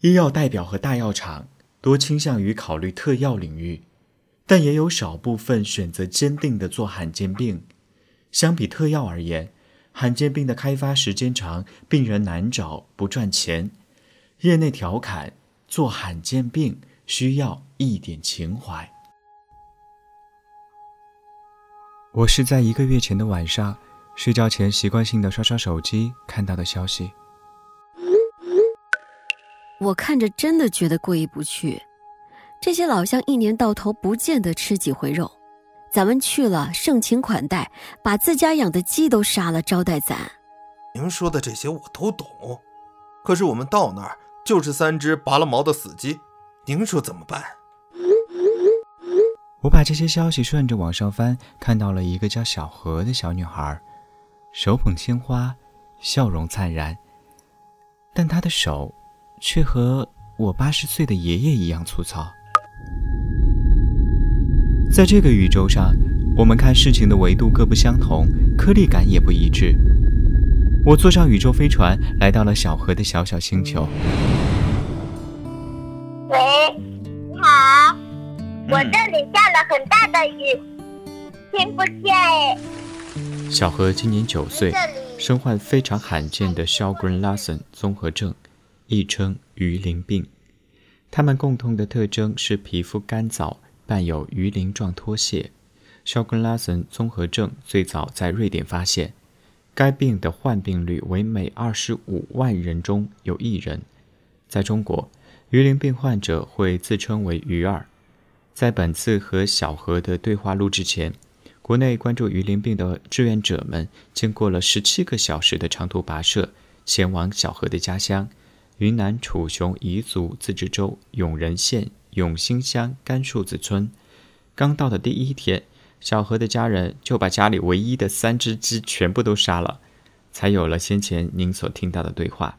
医药代表和大药厂多倾向于考虑特药领域，但也有少部分选择坚定地做罕见病。相比特药而言，罕见病的开发时间长，病人难找，不赚钱。业内调侃：做罕见病需要一点情怀。我是在一个月前的晚上，睡觉前习惯性的刷刷手机看到的消息。我看着真的觉得过意不去，这些老乡一年到头不见得吃几回肉，咱们去了盛情款待，把自家养的鸡都杀了招待咱。您说的这些我都懂，可是我们到那儿就是三只拔了毛的死鸡，您说怎么办？我把这些消息顺着往上翻，看到了一个叫小何的小女孩，手捧鲜花，笑容灿然，但她的手。却和我八十岁的爷爷一样粗糙。在这个宇宙上，我们看事情的维度各不相同，颗粒感也不一致。我坐上宇宙飞船，来到了小河的小小星球。喂，你好，我这里下了很大的雨，听不见哎。小何今年九岁，身患非常罕见的肖 h e n Larsen 综合症。亦称鱼鳞病，它们共同的特征是皮肤干燥，伴有鱼鳞状脱屑。肖根拉森综合症最早在瑞典发现，该病的患病率为每二十五万人中有一人。在中国，鱼鳞病患者会自称为“鱼儿”。在本次和小何的对话录制前，国内关注鱼鳞病的志愿者们经过了十七个小时的长途跋涉，前往小何的家乡。云南楚雄彝族自治州永仁县永兴乡甘树子村，刚到的第一天，小何的家人就把家里唯一的三只鸡全部都杀了，才有了先前您所听到的对话。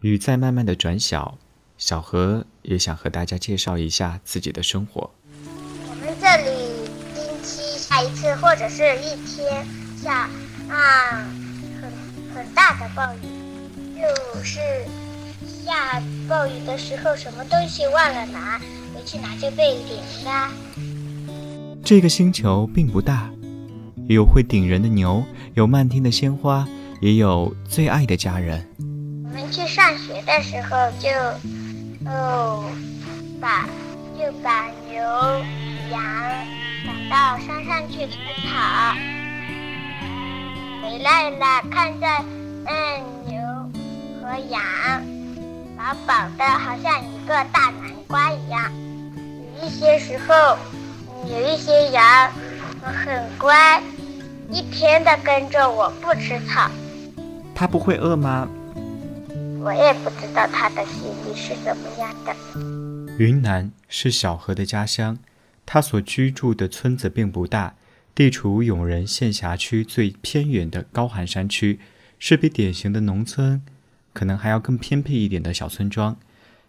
雨在慢慢的转小，小何也想和大家介绍一下自己的生活。我们这里星期下一次或者是一天下啊很很大的暴雨，就是。下暴雨的时候，什么东西忘了拿，回去拿就被淋了。这个星球并不大，有会顶人的牛，有漫天的鲜花，也有最爱的家人。我们去上学的时候，就哦把就把牛羊赶到山上去吃草，回来了，看在嗯牛和羊。饱饱的，好像一个大南瓜一样。有一些时候，有一些羊很乖，一天的跟着我不吃草。它不会饿吗？我也不知道它的心里是怎么样的。云南是小何的家乡，他所居住的村子并不大，地处永仁县辖区最偏远的高寒山区，是比典型的农村。可能还要更偏僻一点的小村庄，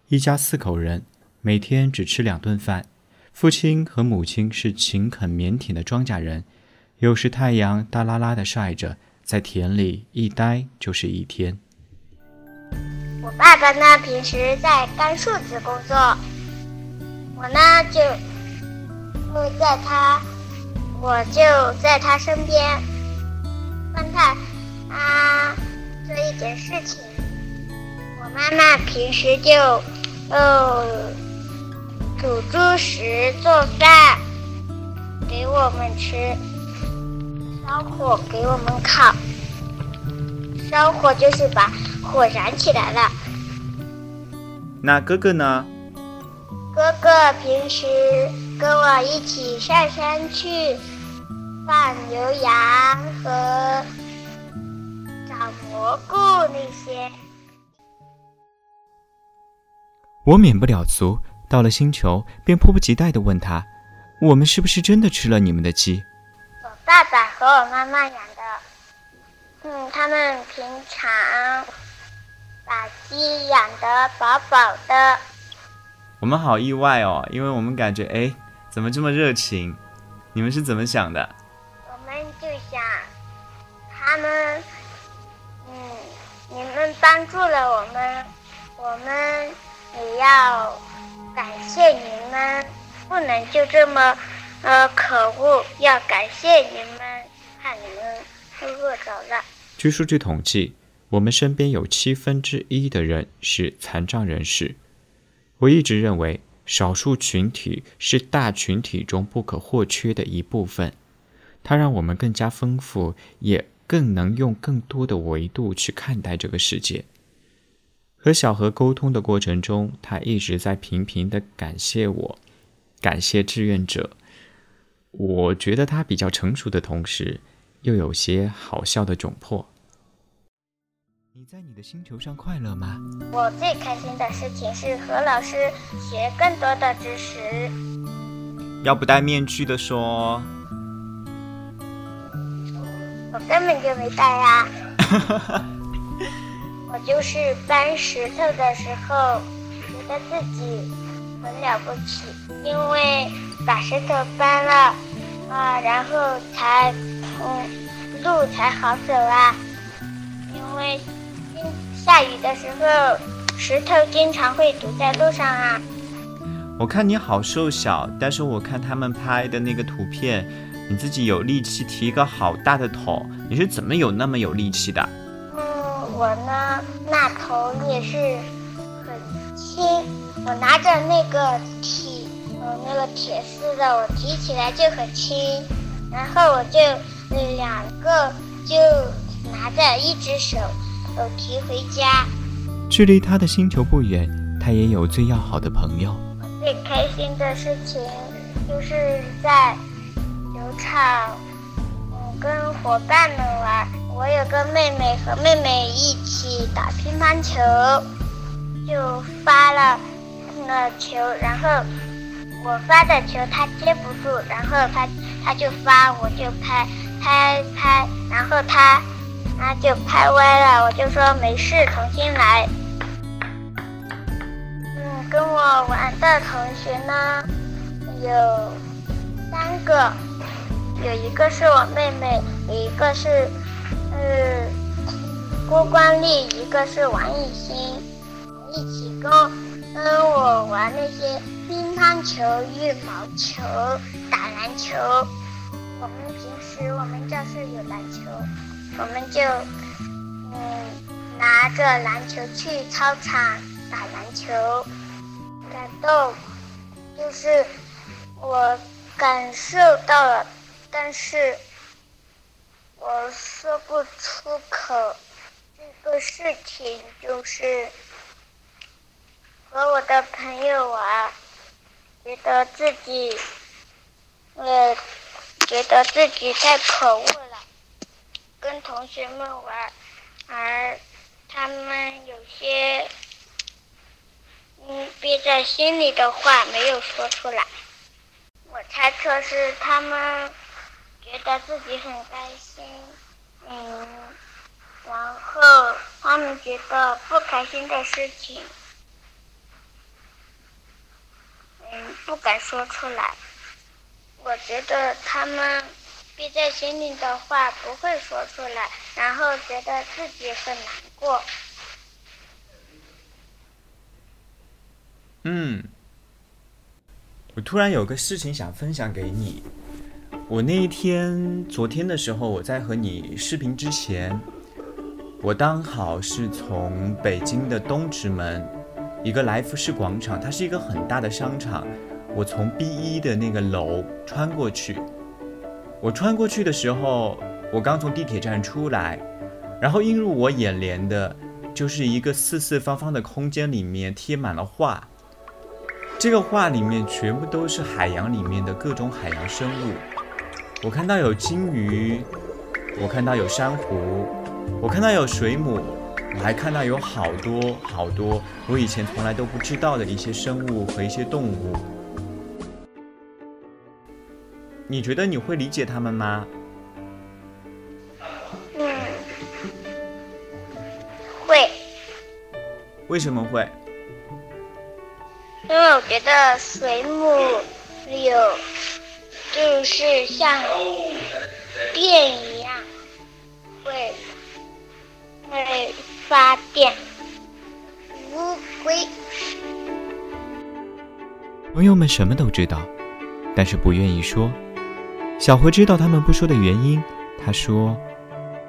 一家四口人，每天只吃两顿饭。父亲和母亲是勤恳腼腆的庄稼人，有时太阳大拉拉的晒着，在田里一待就是一天。我爸爸呢，平时在干树子工作，我呢就在他，我就在他身边，帮他啊做一点事情。妈妈平时就，哦，煮猪食做饭给我们吃，烧火给我们烤。烧火就是把火燃起来了。那哥哥呢？哥哥平时跟我一起上山去放牛羊和找蘑菇那些。我免不了足，到了星球便迫不及待地问他：“我们是不是真的吃了你们的鸡？”我爸爸和我妈妈养的，嗯，他们平常把鸡养得饱饱的。我们好意外哦，因为我们感觉，哎，怎么这么热情？你们是怎么想的？我们就想，他们，嗯，你们帮助了我们，我们。要感谢你们，不能就这么，呃，可恶！要感谢你们，看你们饿着了。据数据统计，我们身边有七分之一的人是残障人士。我一直认为，少数群体是大群体中不可或缺的一部分，它让我们更加丰富，也更能用更多的维度去看待这个世界。和小何沟通的过程中，他一直在频频的感谢我，感谢志愿者。我觉得他比较成熟的同时，又有些好笑的窘迫。你在你的星球上快乐吗？我最开心的事情是和老师学更多的知识。要不戴面具的说，我根本就没戴呀。我就是搬石头的时候，觉得自己很了不起，因为把石头搬了啊，然后才嗯路才好走啊。因为下雨的时候，石头经常会堵在路上啊。我看你好瘦小，但是我看他们拍的那个图片，你自己有力气提一个好大的桶，你是怎么有那么有力气的？我呢，那头也是很轻，我拿着那个铁，呃，那个铁丝的，我提起来就很轻，然后我就两个就拿着一只手，呃，提回家。距离他的星球不远，他也有最要好的朋友。最开心的事情就是在球场，嗯，跟伙伴们玩。我有个妹妹，和妹妹一起打乒乓球，就发了那球，然后我发的球她接不住，然后她她就发，我就拍拍拍，然后她她就拍歪了，我就说没事，重新来。嗯，跟我玩的同学呢有三个，有一个是我妹妹，有一个是。是郭光丽，一个是王艺兴，一起跟跟我玩那些乒乓球、羽毛球、打篮球。我们平时我们教室有篮球，我们就嗯拿着篮球去操场打篮球。感动，就是我感受到了，但是。我说不出口，这个事情就是和我的朋友玩，觉得自己，呃，觉得自己太可恶了，跟同学们玩，而他们有些嗯憋在心里的话没有说出来，我猜测是他们。觉得自己很开心，嗯，然后他们觉得不开心的事情，嗯，不敢说出来。我觉得他们憋在心里的话不会说出来，然后觉得自己很难过。嗯，我突然有个事情想分享给你。我那一天，昨天的时候，我在和你视频之前，我刚好是从北京的东直门一个来福士广场，它是一个很大的商场，我从 B 一的那个楼穿过去。我穿过去的时候，我刚从地铁站出来，然后映入我眼帘的就是一个四四方方的空间，里面贴满了画。这个画里面全部都是海洋里面的各种海洋生物。我看到有金鱼，我看到有珊瑚，我看到有水母，我还看到有好多好多我以前从来都不知道的一些生物和一些动物。你觉得你会理解它们吗？嗯，会。为什么会？因为我觉得水母有。就是像电一样，会会发电。乌龟。朋友们什么都知道，但是不愿意说。小何知道他们不说的原因，他说：“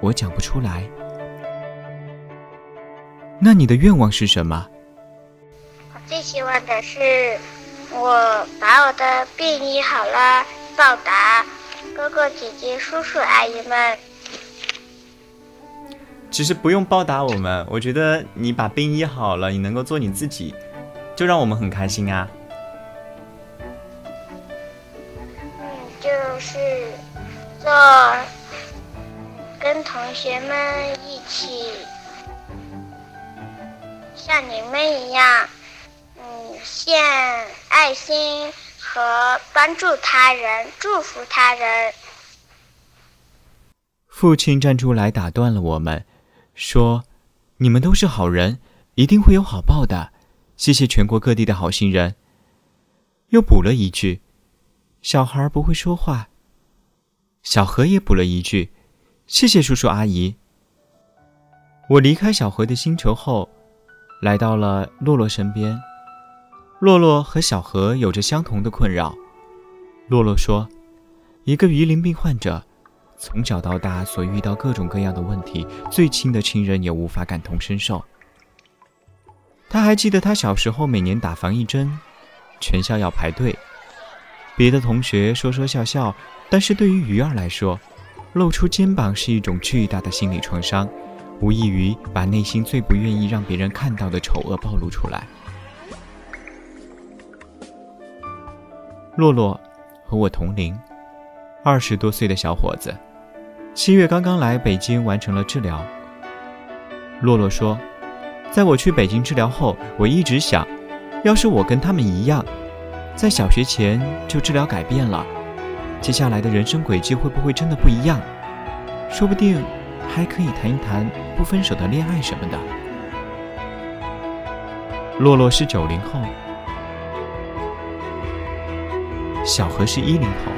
我讲不出来。”那你的愿望是什么？我最希望的是，我把我的病医好了，报答哥哥姐姐、叔叔阿姨们。其实不用报答我们，我觉得你把病医好了，你能够做你自己，就让我们很开心啊。嗯就是做跟同学们一起，像你们一样，嗯，献爱心和帮助他人，祝福他人。父亲站出来打断了我们，说：“你们都是好人，一定会有好报的。谢谢全国各地的好心人。”又补了一句。小孩不会说话。小何也补了一句：“谢谢叔叔阿姨。”我离开小何的星球后，来到了洛洛身边。洛洛和小何有着相同的困扰。洛洛说：“一个鱼鳞病患者，从小到大所遇到各种各样的问题，最亲的亲人也无法感同身受。”他还记得他小时候每年打防疫针，全校要排队。别的同学说说笑笑，但是对于鱼儿来说，露出肩膀是一种巨大的心理创伤，无异于把内心最不愿意让别人看到的丑恶暴露出来。洛洛和我同龄，二十多岁的小伙子，七月刚刚来北京完成了治疗。洛洛说，在我去北京治疗后，我一直想，要是我跟他们一样。在小学前就治疗改变了，接下来的人生轨迹会不会真的不一样？说不定还可以谈一谈不分手的恋爱什么的。洛洛是九零后，小何是一零后。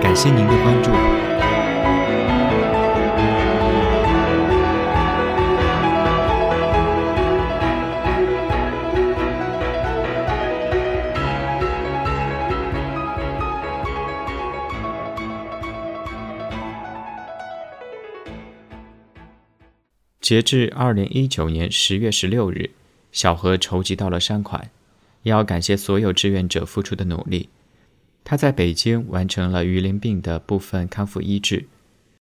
感谢您的关注。截至二零一九年十月十六日，小何筹集到了善款，要感谢所有志愿者付出的努力。他在北京完成了鱼鳞病的部分康复医治，